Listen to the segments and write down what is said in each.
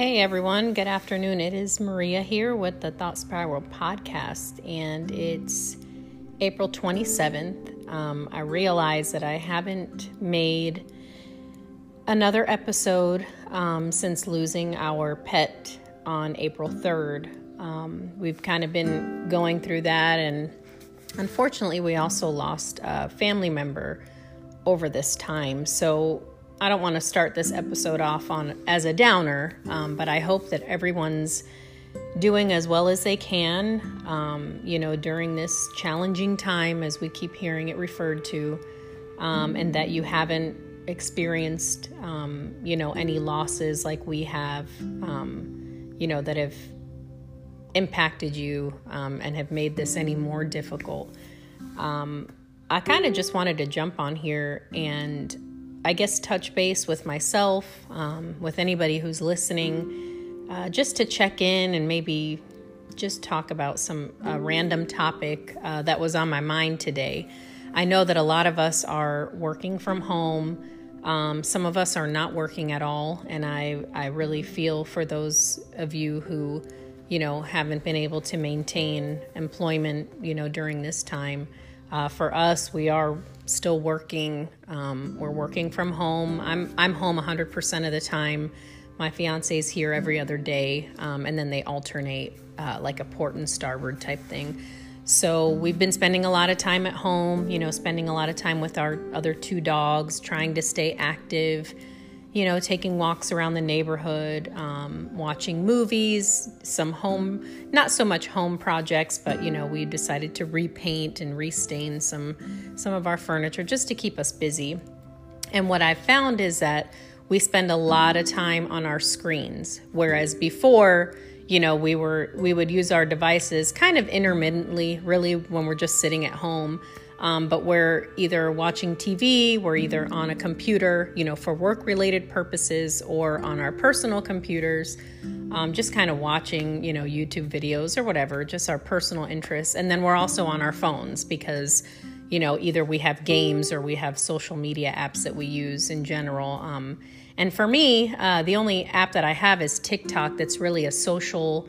Hey everyone, good afternoon. It is Maria here with the Thought Spiral podcast, and it's April 27th. Um, I realize that I haven't made another episode um, since losing our pet on April 3rd. Um, we've kind of been going through that, and unfortunately, we also lost a family member over this time. So I don't want to start this episode off on as a downer, um, but I hope that everyone's doing as well as they can, um, you know, during this challenging time, as we keep hearing it referred to, um, and that you haven't experienced, um, you know, any losses like we have, um, you know, that have impacted you um, and have made this any more difficult. I kind of just wanted to jump on here and I guess, touch base with myself, um, with anybody who's listening, uh, just to check in and maybe just talk about some uh, random topic uh, that was on my mind today. I know that a lot of us are working from home. Um, some of us are not working at all, and I, I really feel for those of you who, you know, haven't been able to maintain employment, you know, during this time. Uh, for us, we are still working. Um, we're working from home. I'm I'm home 100% of the time. My fiance is here every other day, um, and then they alternate uh, like a port and starboard type thing. So we've been spending a lot of time at home. You know, spending a lot of time with our other two dogs, trying to stay active you know, taking walks around the neighborhood, um, watching movies, some home, not so much home projects, but you know, we decided to repaint and restain some some of our furniture just to keep us busy. And what I've found is that we spend a lot of time on our screens, whereas before, you know, we were we would use our devices kind of intermittently, really when we're just sitting at home um, but we're either watching TV, we're either on a computer, you know, for work related purposes, or on our personal computers, um, just kind of watching, you know, YouTube videos or whatever, just our personal interests. And then we're also on our phones because, you know, either we have games or we have social media apps that we use in general. Um, and for me, uh, the only app that I have is TikTok that's really a social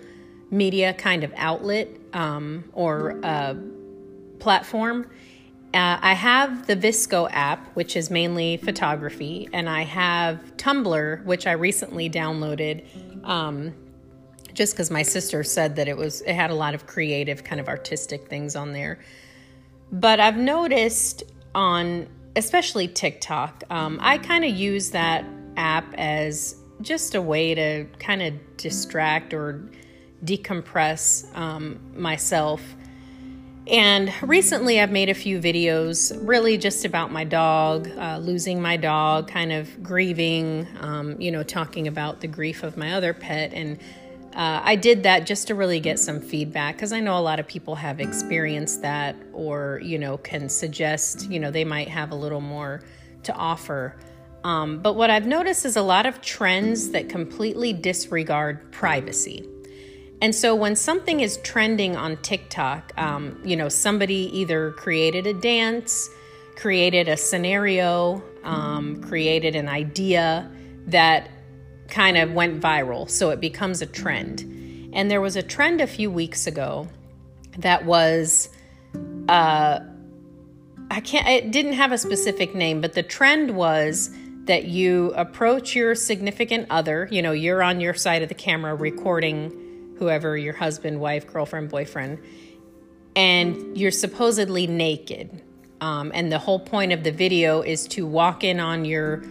media kind of outlet um, or uh, platform uh, I have the VSCO app, which is mainly photography, and I have Tumblr, which I recently downloaded, um, just because my sister said that it was it had a lot of creative, kind of artistic things on there. But I've noticed on especially TikTok, um, I kind of use that app as just a way to kind of distract or decompress um, myself and recently, I've made a few videos really just about my dog, uh, losing my dog, kind of grieving, um, you know, talking about the grief of my other pet. And uh, I did that just to really get some feedback because I know a lot of people have experienced that or, you know, can suggest, you know, they might have a little more to offer. Um, but what I've noticed is a lot of trends that completely disregard privacy. And so when something is trending on TikTok, um, you know, somebody either created a dance, created a scenario, um, created an idea that kind of went viral. So it becomes a trend. And there was a trend a few weeks ago that was, uh, I can't, it didn't have a specific name, but the trend was that you approach your significant other, you know, you're on your side of the camera recording whoever your husband, wife, girlfriend, boyfriend, and you're supposedly naked. Um, and the whole point of the video is to walk in on your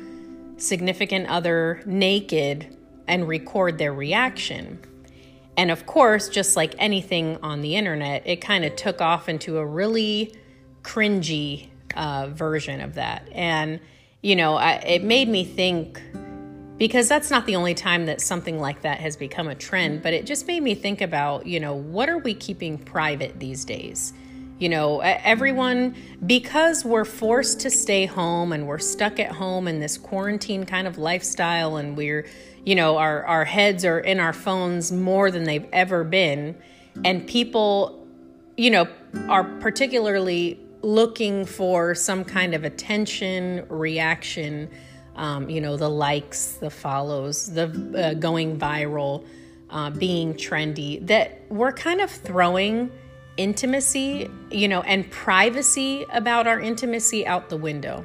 significant other naked and record their reaction. And of course, just like anything on the internet, it kind of took off into a really cringy uh, version of that. And, you know, I, it made me think because that's not the only time that something like that has become a trend, but it just made me think about, you know, what are we keeping private these days? You know, everyone, because we're forced to stay home and we're stuck at home in this quarantine kind of lifestyle, and we're, you know, our, our heads are in our phones more than they've ever been. And people, you know, are particularly looking for some kind of attention, reaction um, you know, the likes, the follows, the uh, going viral, uh, being trendy, that we're kind of throwing intimacy, you know, and privacy about our intimacy out the window.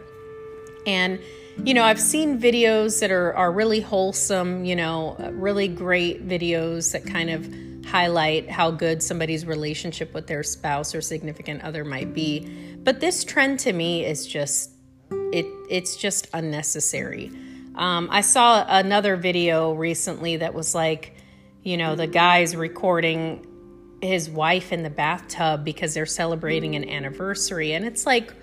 And, you know, I've seen videos that are, are really wholesome, you know, really great videos that kind of highlight how good somebody's relationship with their spouse or significant other might be. But this trend to me is just it it's just unnecessary. Um, I saw another video recently that was like, you know, the guy's recording his wife in the bathtub because they're celebrating an anniversary. And it's like,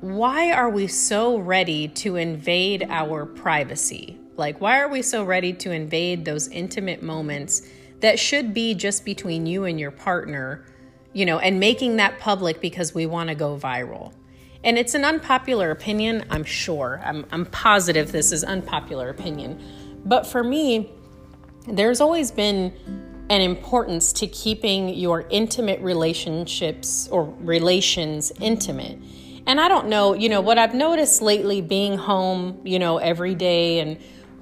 why are we so ready to invade our privacy? Like, why are we so ready to invade those intimate moments that should be just between you and your partner, you know, and making that public because we want to go viral? And it's an unpopular opinion, I'm sure. I'm, I'm positive this is unpopular opinion. But for me, there's always been an importance to keeping your intimate relationships or relations intimate. And I don't know, you know, what I've noticed lately being home, you know, every day and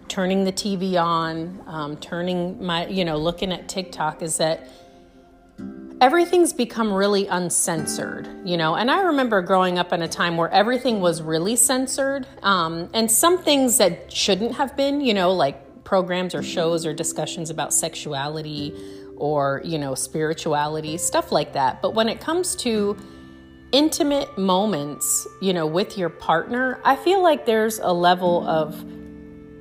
turning the TV on, um, turning my, you know, looking at TikTok is that everything's become really uncensored, you know. And I remember growing up in a time where everything was really censored, um, and some things that shouldn't have been, you know, like programs or shows or discussions about sexuality or, you know, spirituality, stuff like that. But when it comes to intimate moments, you know, with your partner, I feel like there's a level of,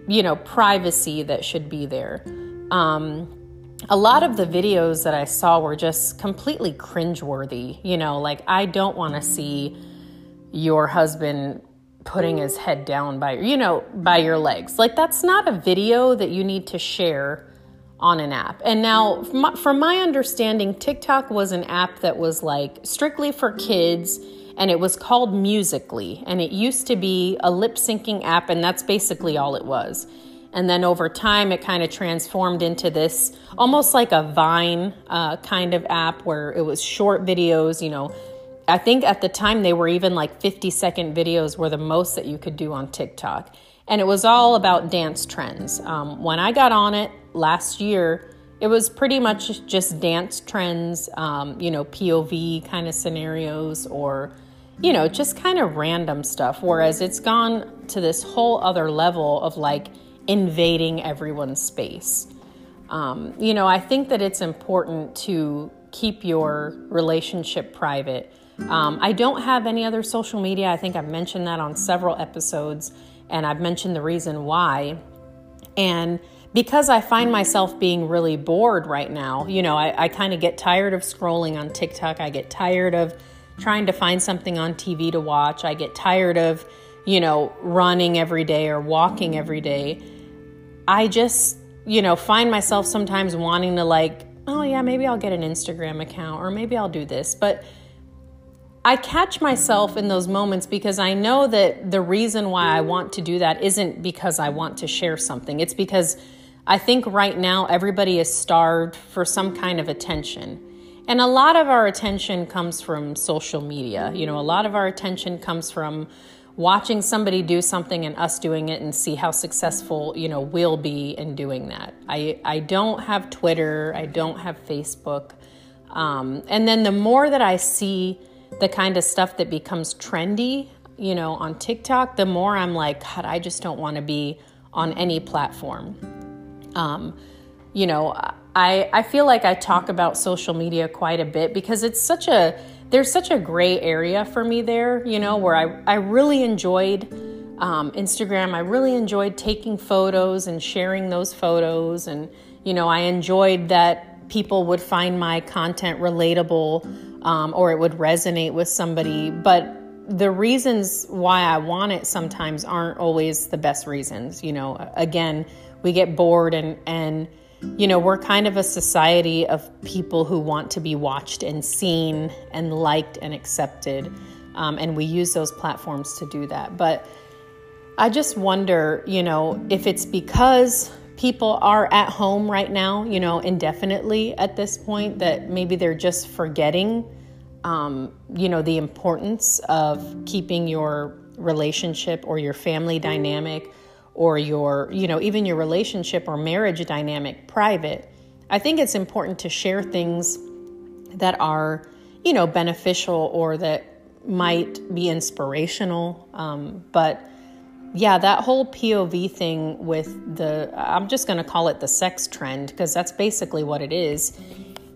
you know, privacy that should be there. Um, a lot of the videos that I saw were just completely cringeworthy. You know, like I don't want to see your husband putting his head down by your, you know by your legs. Like that's not a video that you need to share on an app. And now from my understanding TikTok was an app that was like strictly for kids and it was called Musical.ly and it used to be a lip syncing app and that's basically all it was. And then over time, it kind of transformed into this almost like a Vine uh, kind of app where it was short videos. You know, I think at the time they were even like 50 second videos were the most that you could do on TikTok. And it was all about dance trends. Um, when I got on it last year, it was pretty much just dance trends, um, you know, POV kind of scenarios or, you know, just kind of random stuff. Whereas it's gone to this whole other level of like, invading everyone's space. Um, you know, I think that it's important to keep your relationship private. Um, I don't have any other social media. I think I've mentioned that on several episodes, and I've mentioned the reason why. And because I find myself being really bored right now, you know, I, I kind of get tired of scrolling on TikTok. I get tired of trying to find something on TV to watch. I get tired of, you know, running every day or walking every day. I just, you know, find myself sometimes wanting to like, oh yeah, maybe I'll get an Instagram account or maybe I'll do this. But I catch myself in those moments because I know that the reason why I want to do that isn't because I want to share something. It's because I think right now everybody is starved for some kind of attention. And a lot of our attention comes from social media. You know, a lot of our attention comes from watching somebody do something and us doing it and see how successful you know we'll be in doing that. I i don't have twitter. I don't have facebook. Um, and then the more that i see the kind of stuff that becomes trendy you know on tiktok the more i'm like god i just don't want to be on any platform. Um, you know i i feel like i talk about social media quite a bit because it's such a there's such a gray area for me there, you know, where I, I really enjoyed um, Instagram. I really enjoyed taking photos and sharing those photos. And, you know, I enjoyed that people would find my content relatable um, or it would resonate with somebody. But the reasons why I want it sometimes aren't always the best reasons. You know, again, we get bored and, and, you know, we're kind of a society of people who want to be watched and seen and liked and accepted. Um, and we use those platforms to do that. But I just wonder, you know, if it's because people are at home right now, you know, indefinitely at this point, that maybe they're just forgetting, um, you know, the importance of keeping your relationship or your family dynamic or your, you know, even your relationship or marriage dynamic private, I think it's important to share things that are, you know, beneficial or that might be inspirational. Um, but yeah, that whole POV thing with the, I'm just going to call it the sex trend because that's basically what it is,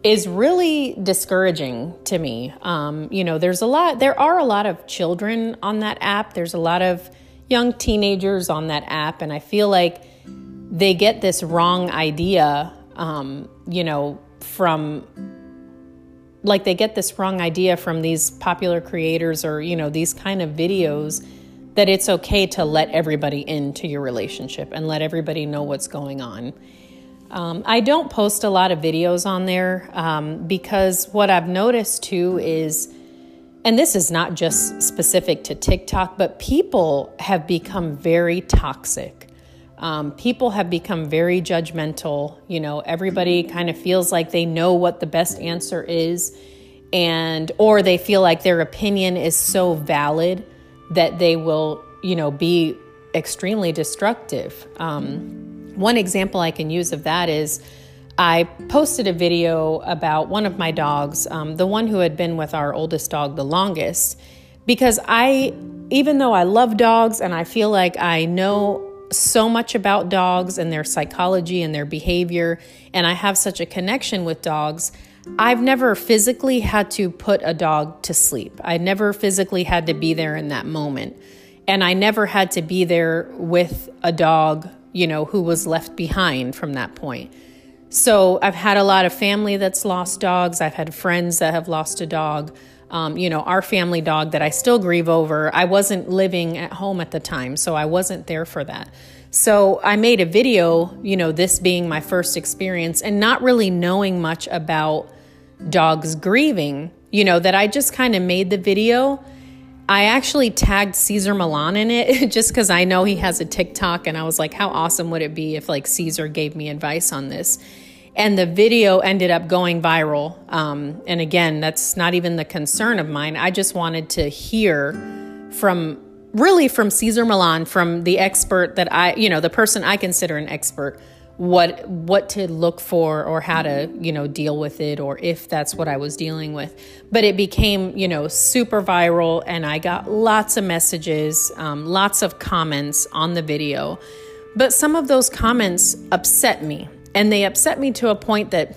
is really discouraging to me. Um, you know, there's a lot, there are a lot of children on that app. There's a lot of young teenagers on that app, and I feel like they get this wrong idea, um, you know, from like they get this wrong idea from these popular creators or, you know, these kind of videos that it's okay to let everybody into your relationship and let everybody know what's going on. Um, I don't post a lot of videos on there um, because what I've noticed too is, and this is not just specific to TikTok, but people have become very toxic. Um, people have become very judgmental. You know, everybody kind of feels like they know what the best answer is, and or they feel like their opinion is so valid that they will, you know, be extremely destructive. Um, one example I can use of that is I posted a video about one of my dogs, um, the one who had been with our oldest dog the longest, because I, even though I love dogs and I feel like I know so much about dogs and their psychology and their behavior, and I have such a connection with dogs. I've never physically had to put a dog to sleep. I never physically had to be there in that moment. And I never had to be there with a dog, you know, who was left behind from that point. So I've had a lot of family that's lost dogs. I've had friends that have lost a dog. Um, you know, our family dog that I still grieve over. I wasn't living at home at the time, so I wasn't there for that. So I made a video, you know, this being my first experience and not really knowing much about dogs grieving, you know, that I just kind of made the video. I actually tagged Cesar Millan in it just because I know he has a TikTok and I was like, how awesome would it be if like Cesar gave me advice on this? And the video ended up going viral. Um, and again, that's not even the concern of mine. I just wanted to hear from really from Cesar Millan, from the expert that I, you know, the person I consider an expert, what what to look for or how to, you know, deal with it or if that's what I was dealing with. But it became, you know, super viral and I got lots of messages, um, lots of comments on the video. But some of those comments upset me. And they upset me to a point that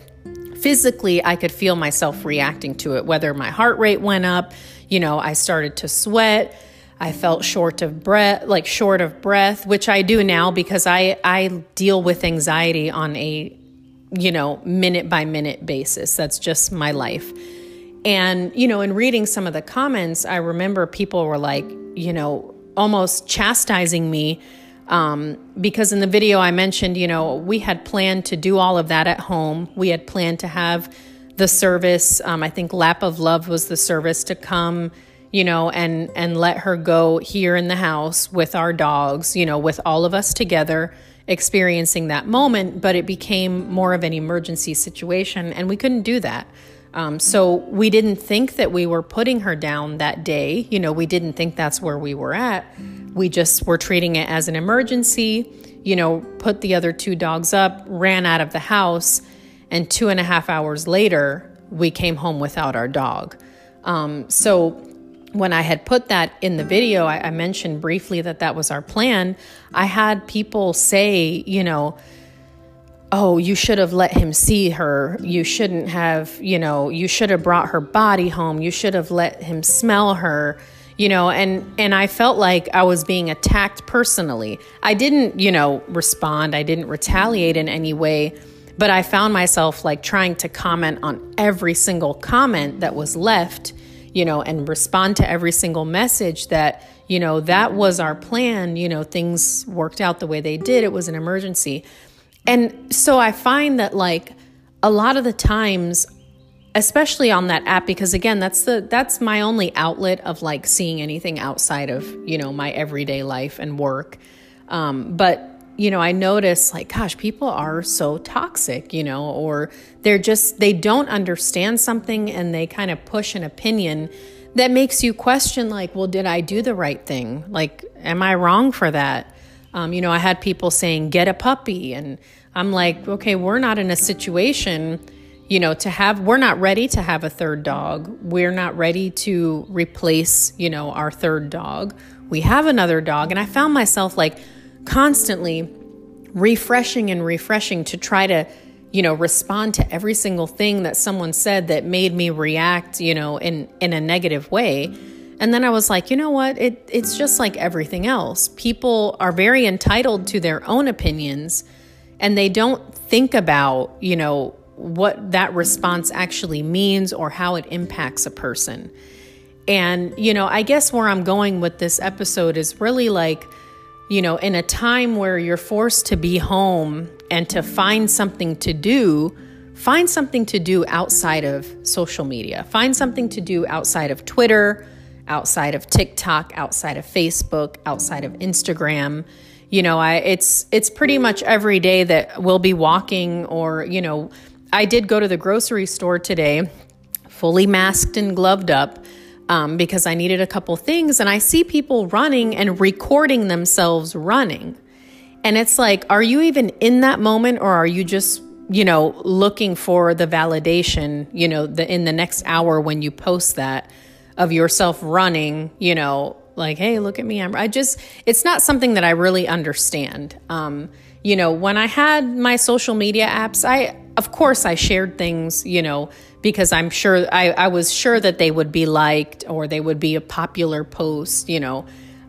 physically I could feel myself reacting to it, whether my heart rate went up, you know, I started to sweat. I felt short of breath, like short of breath, which I do now because I, I deal with anxiety on a, you know, minute by minute basis. That's just my life. And, you know, in reading some of the comments, I remember people were like, you know, almost chastising me um, because in the video I mentioned, you know, we had planned to do all of that at home. We had planned to have the service. Um, I think Lap of Love was the service to come you know, and and let her go here in the house with our dogs, you know, with all of us together experiencing that moment, but it became more of an emergency situation and we couldn't do that. Um, so we didn't think that we were putting her down that day. You know, we didn't think that's where we were at. We just were treating it as an emergency, you know, put the other two dogs up, ran out of the house, and two and a half hours later, we came home without our dog. Um, so when I had put that in the video, I, I, mentioned briefly that that was our plan. I had people say, you know, oh, you should have let him see her. You shouldn't have, you know, you should have brought her body home. You should have let him smell her. You know, and and I felt like I was being attacked personally. I didn't, you know, respond. I didn't retaliate in any way, but I found myself like trying to comment on every single comment that was left you know, and respond to every single message that, you know, that was our plan. You know, things worked out the way they did. It was an emergency. And so I find that, like, a lot of the times, especially on that app because again that's the that's my only outlet of like seeing anything outside of you know my everyday life and work. Um, but you know, I notice like, gosh, people are so toxic, you know, or they're just, they don't understand something and they kind of push an opinion that makes you question like well did i do the right thing? Like am i wrong for that? Um, you know i had people saying get a puppy and i'm like okay we're not in a situation you know to have we're not ready to have a third dog. We're not ready to replace you know our third dog. We have another dog. And i found myself like constantly refreshing and refreshing to try to you know respond to every single thing that someone said that made me react you know in in a negative way. And then i was like you know what? It it's just like everything else. People are very entitled to their own opinions and they don't think about you know what that response actually means or how it impacts a person and you know i guess where i'm going with this episode is really like you know, in a time where you're forced to be home and to find something to do, find something to do outside of social media. Find something to do outside of Twitter, outside of TikTok, outside of Facebook, outside of Instagram. You know, I it's it's pretty much every day that we'll be walking or, you know, I did go to the grocery store today fully masked and gloved up um, because I needed a couple things. And I see people running and recording themselves running. And it's like, are you even in that moment or are you just, you know, looking for the validation, you know, the, in the next hour when you post that of yourself running, you know, like, hey, look at me. I'm, I just, it's not something that I really understand. Um, you know, when I had my social media apps, I, of course, I shared things, you know, because I'm sure I, I was sure that they would be liked or they would be a popular post, you know.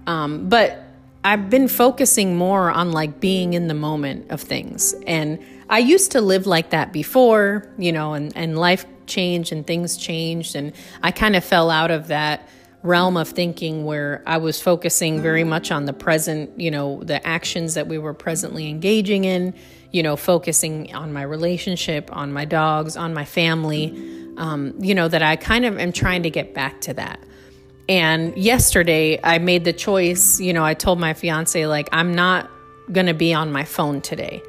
Um, but I've been focusing more on like being in the moment of things. And I used to live like that before, you know, and, and life changed and things changed. And I kind of fell out of that realm of thinking where I was focusing very much on the present, you know, the actions that we were presently engaging in you know, focusing on my relationship, on my dogs, on my family, um, you know, that I kind of am trying to get back to that. And yesterday I made the choice, you know, I told my fiance, like, I'm not going to be on my phone today.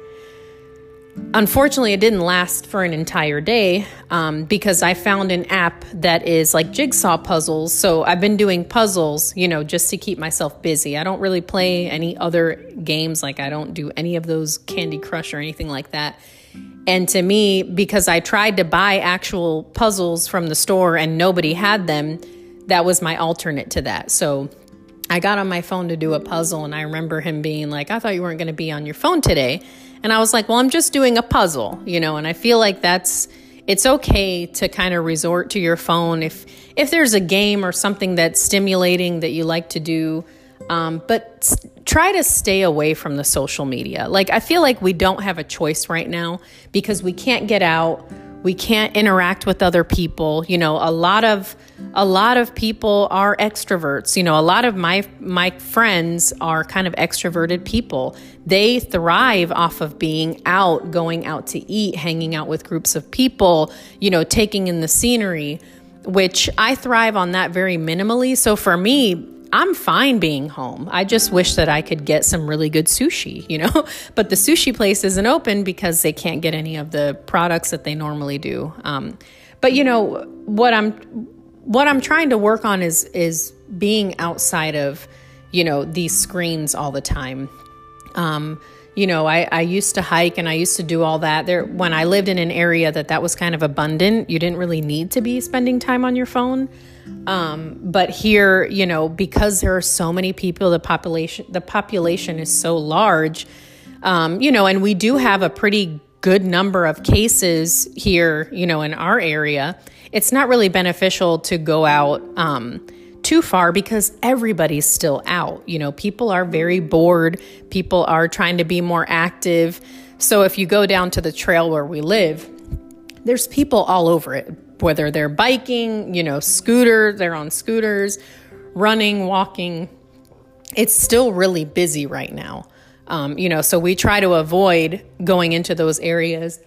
Unfortunately, it didn't last for an entire day um, because I found an app that is like jigsaw puzzles. So I've been doing puzzles, you know, just to keep myself busy. I don't really play any other games, like I don't do any of those Candy Crush or anything like that. And to me, because I tried to buy actual puzzles from the store and nobody had them, that was my alternate to that. So I got on my phone to do a puzzle, and I remember him being like, I thought you weren't going to be on your phone today. And I was like, well, I'm just doing a puzzle, you know, and I feel like that's it's okay to kind of resort to your phone if if there's a game or something that's stimulating that you like to do um, but try to stay away from the social media like i feel like we don't have a choice right now because we can't get out we can't interact with other people. You know a lot of a lot of people are extroverts. You know a lot of my my friends are kind of extroverted people. They thrive off of being out going out to eat hanging out with groups of people you know taking in the scenery which i thrive on that very minimally. So for me I'm fine being home. I just wish that I could get some really good sushi, you know? But the sushi place isn't open because they can't get any of the products that they normally do. Um, but you know what I'm what I'm trying to work on is is being outside of you know these screens all the time. Um, you know, I, I used to hike and I used to do all that. There, when I lived in an area that that was kind of abundant, you didn't really need to be spending time on your phone. Um, but here, you know, because there are so many people, the population the population is so large, um, you know, and we do have a pretty good number of cases here, you know, in our area. It's not really beneficial to go out um, too far because everybody's still out. You know, people are very bored. People are trying to be more active. So if you go down to the trail where we live, there's people all over it whether they're biking, you know, scooter, they're on scooters, running, walking. It's still really busy right now. Um, you know, so we try to avoid going into those areas,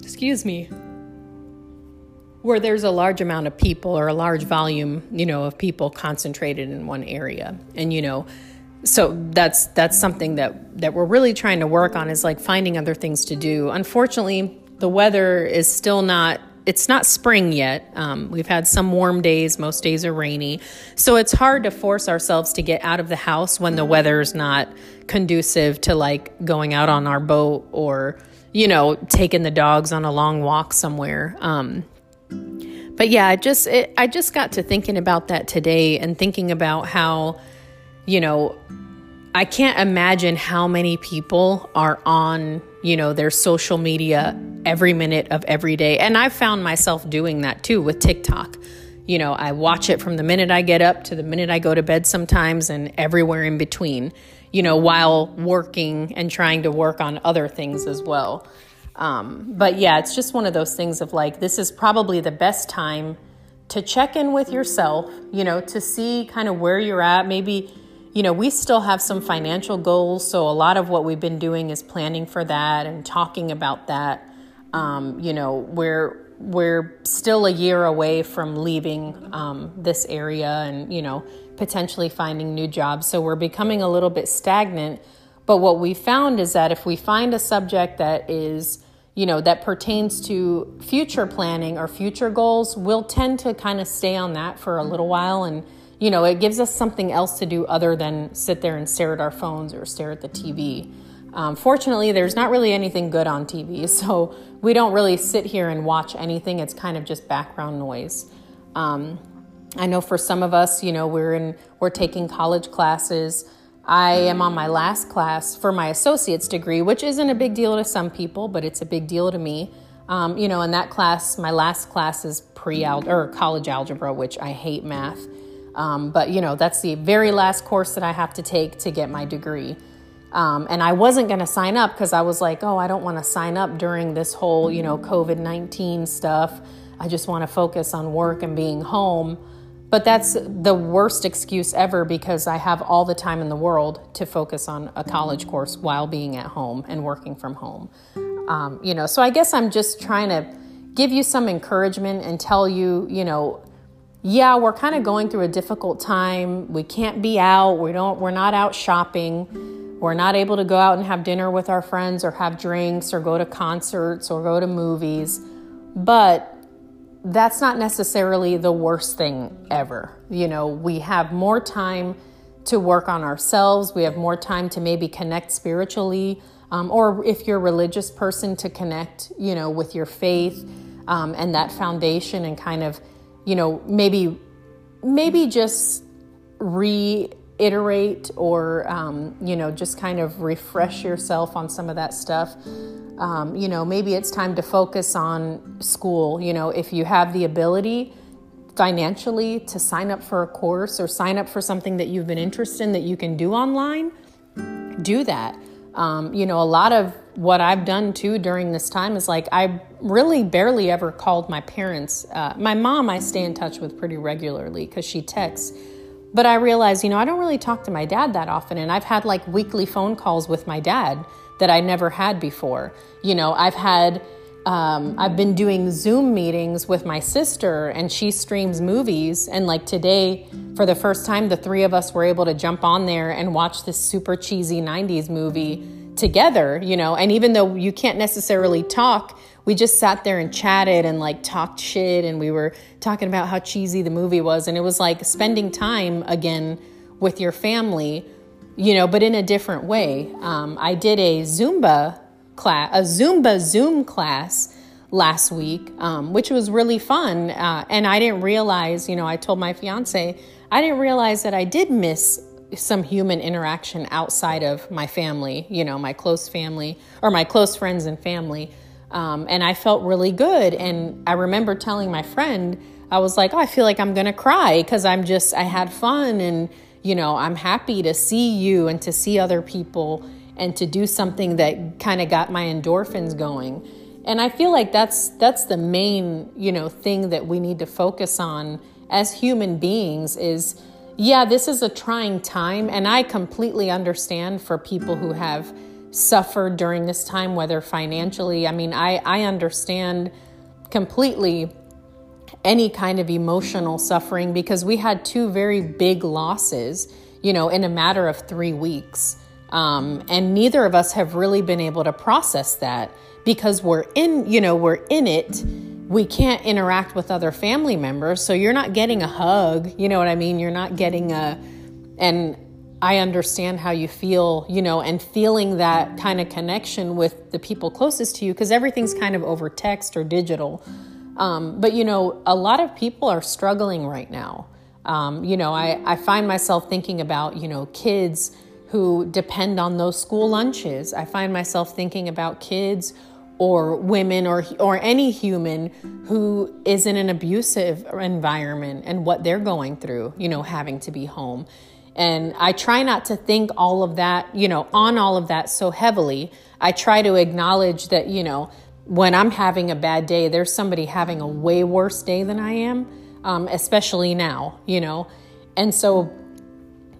excuse me, where there's a large amount of people or a large volume, you know, of people concentrated in one area. And, you know, so that's that's something that that we're really trying to work on is like finding other things to do. Unfortunately, the weather is still not it's not spring yet. Um, we've had some warm days. Most days are rainy, so it's hard to force ourselves to get out of the house when the weather is not conducive to like going out on our boat or you know taking the dogs on a long walk somewhere. Um, but yeah, I just it, I just got to thinking about that today and thinking about how you know I can't imagine how many people are on, you know, their social media every minute of every day. And I've found myself doing that too with TikTok. You know, I watch it from the minute I get up to the minute I go to bed sometimes and everywhere in between, you know, while working and trying to work on other things as well. Um, but yeah, it's just one of those things of like, this is probably the best time to check in with yourself, you know, to see kind of where you're at. Maybe you know, we still have some financial goals. So a lot of what we've been doing is planning for that and talking about that. Um, you know, we're we're still a year away from leaving um, this area and you know potentially finding new jobs. So we're becoming a little bit stagnant. But what we found is that if we find a subject that is you know that pertains to future planning or future goals, we'll tend to kind of stay on that for a little while and you know, it gives us something else to do other than sit there and stare at our phones or stare at the TV. Um, fortunately, there's not really anything good on TV, so we don't really sit here and watch anything. It's kind of just background noise. Um, I know for some of us, you know, we're in we're taking college classes. I am on my last class for my associate's degree, which isn't a big deal to some people, but it's a big deal to me. Um, you know, in that class, my last class is pre or college algebra, which I hate math. Um, but you know, that's the very last course that I have to take to get my degree. Um, and I wasn't going to sign up because I was like, oh, I don't want to sign up during this whole, you know, COVID 19 stuff. I just want to focus on work and being home. But that's the worst excuse ever because I have all the time in the world to focus on a college course while being at home and working from home. Um, you know, so I guess I'm just trying to give you some encouragement and tell you, you know, yeah, we're kind of going through a difficult time. We can't be out. We don't we're not out shopping. We're not able to go out and have dinner with our friends or have drinks or go to concerts or go to movies. But that's not necessarily the worst thing ever. You know, we have more time to work on ourselves. We have more time to maybe connect spiritually, um, or if you're a religious person, to connect, you know, with your faith um, and that foundation and kind of you know, maybe maybe just reiterate or um, you know just kind of refresh yourself on some of that stuff. Um, you know, maybe it's time to focus on school. You know, if you have the ability financially to sign up for a course or sign up for something that you've been interested in that you can do online, do that. Um, you know, a lot of what I've done too during this time is like I really barely ever called my parents. Uh, my mom, I stay in touch with pretty regularly because she texts. But I realized, you know, I don't really talk to my dad that often. And I've had like weekly phone calls with my dad that I never had before. You know, I've had, um, I've been doing Zoom meetings with my sister and she streams movies. And like today, for the first time, the three of us were able to jump on there and watch this super cheesy 90s movie together, you know. And even though you can't necessarily talk, we just sat there and chatted and like talked shit and we were talking about how cheesy the movie was. And it was like spending time again with your family, you know, but in a different way. Um, I did a Zumba class, a Zumba Zoom class last week, um, which was really fun. Uh, and I didn't realize, you know, I told my fiance, I didn't realize that I did miss some human interaction outside of my family, you know, my close family or my close friends and family. Um, and I felt really good. And I remember telling my friend, I was like, oh, I feel like I'm going to cry because I'm just, I had fun and, you know, I'm happy to see you and to see other people and to do something that kind of got my endorphins going. And I feel like that's that's the main, you know, thing that we need to focus on as human beings is yeah, this is a trying time and I completely understand for people who have suffered during this time whether financially. I mean, I I understand completely any kind of emotional suffering because we had two very big losses, you know, in a matter of 3 weeks. Um, and neither of us have really been able to process that because we're in, you know, we're in it we can't interact with other family members. So you're not getting a hug. You know what I mean? You're not getting a, and I understand how you feel, you know, and feeling that kind of connection with the people closest to you because everything's kind of over text or digital. Um, but, you know, a lot of people are struggling right now. Um, you know, I, I find myself thinking about, you know, kids who depend on those school lunches. I find myself thinking about kids or women or or any human who is in an abusive environment and what they're going through, you know, having to be home. And I try not to think all of that, you know, on all of that so heavily. I try to acknowledge that, you know, when I'm having a bad day, there's somebody having a way worse day than I am, um, especially now, you know. And so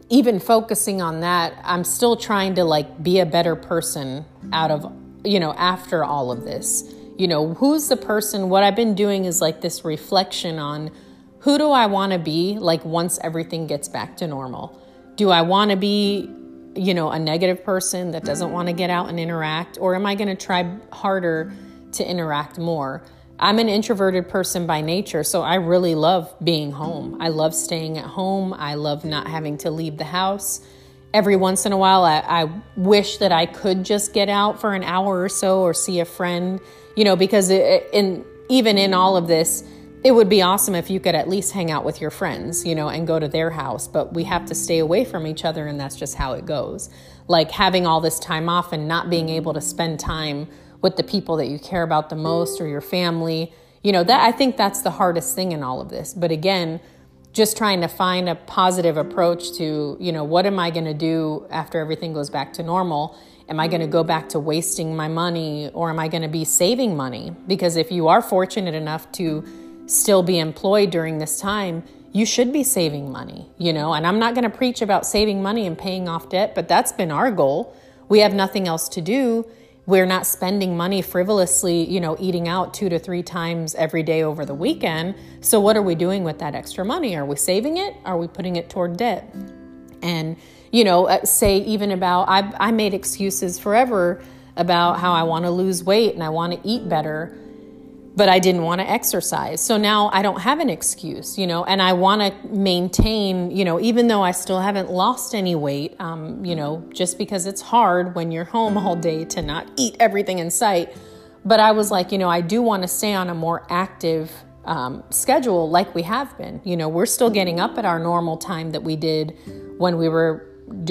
even focusing on that, I'm still trying to like be a better person out of, you know, after all of this. You know, who's the person? What I've been doing is like this reflection on who do I want to be like once everything gets back to normal? Do I want to be, you know, a negative person that doesn't want to get out and interact? Or am I going to try harder to interact more? I'm an introverted person by nature, so I really love being home. I love staying at home. I love not having to leave the house. Every once in a while, I, I, wish that I could just get out for an hour or so or see a friend, you know, because it, in even in all of this, it would be awesome if you could at least hang out with your friends, you know, and go to their house. But we have to stay away from each other, and that's just how it goes. Like having all this time off and not being able to spend time with the people that you care about the most or your family. You know, that I think that's the hardest thing in all of this. But again, just trying to find a positive approach to, you know, what am I going to do after everything goes back to normal? Am I going to go back to wasting my money or am I going to be saving money? Because if you are fortunate enough to still be employed during this time, you should be saving money, you know. And I'm not going to preach about saving money and paying off debt, but that's been our goal. We have nothing else to do we're not spending money frivolously, you know, eating out two to three times every day over the weekend. So, what are we doing with that extra money? Are we saving it? Are we putting it toward debt? And, you know, uh, say even about, I, I made excuses forever about how I want to lose weight and I want to eat better but I didn't want to exercise. So now I don't have an excuse, you know, and I want to maintain, you know, even though I still haven't lost any weight, um, you know, just because it's hard when you're home all day to not eat everything in sight. But I was like, you know, I do want to stay on a more active um, schedule like we have been. You know, we're still getting up at our normal time that we did when we were,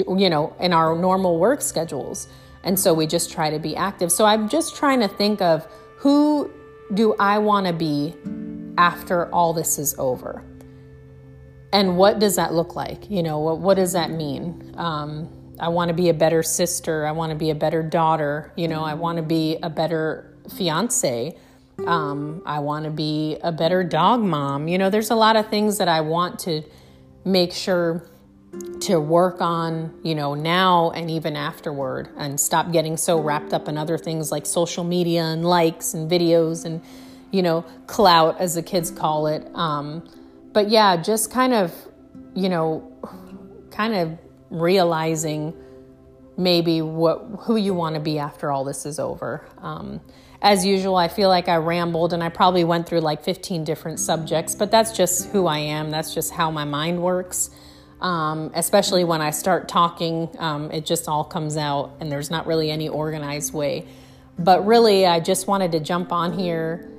you know, in our normal work schedules. And so we just try to be active. So I'm just trying to think of who do I want to be after all this is over? And what does that look like? You know, what, what does that mean? Um, I want to be a better sister. I want to be a better daughter. You know, I want to be a better fiance. Um, I want to be a better dog mom. You know, there's a lot of things that I want to make sure to work on, you know, now and even afterward and stop getting so wrapped up in other things like social media and likes and videos and, you know, clout as the kids call it. Um, but yeah, just kind of, you know, kind of realizing maybe what who you want to be after all this is over. Um, as usual, I feel like I rambled and I probably went through like 15 different subjects, but that's just who I am. That's just how my mind works um, especially when I start talking, um, it just all comes out and there's not really any organized way. But really, I just wanted to jump on here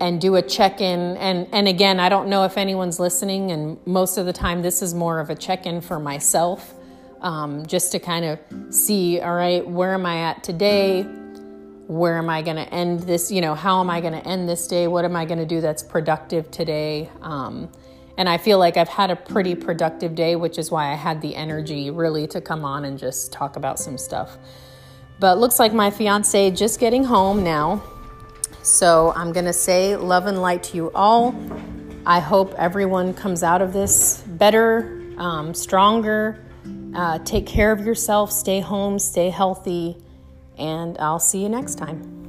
and do a check in. And, and again, I don't know if anyone's listening, and most of the time, this is more of a check in for myself, um, just to kind of see all right, where am I at today? Where am I going to end this? You know, how am I going to end this day? What am I going to do that's productive today? Um, and I feel like I've had a pretty productive day, which is why I had the energy really to come on and just talk about some stuff. But looks like my fiance just getting home now. So I'm going to say love and light to you all. I hope everyone comes out of this better, um, stronger. Uh, take care of yourself, stay home, stay healthy, and I'll see you next time.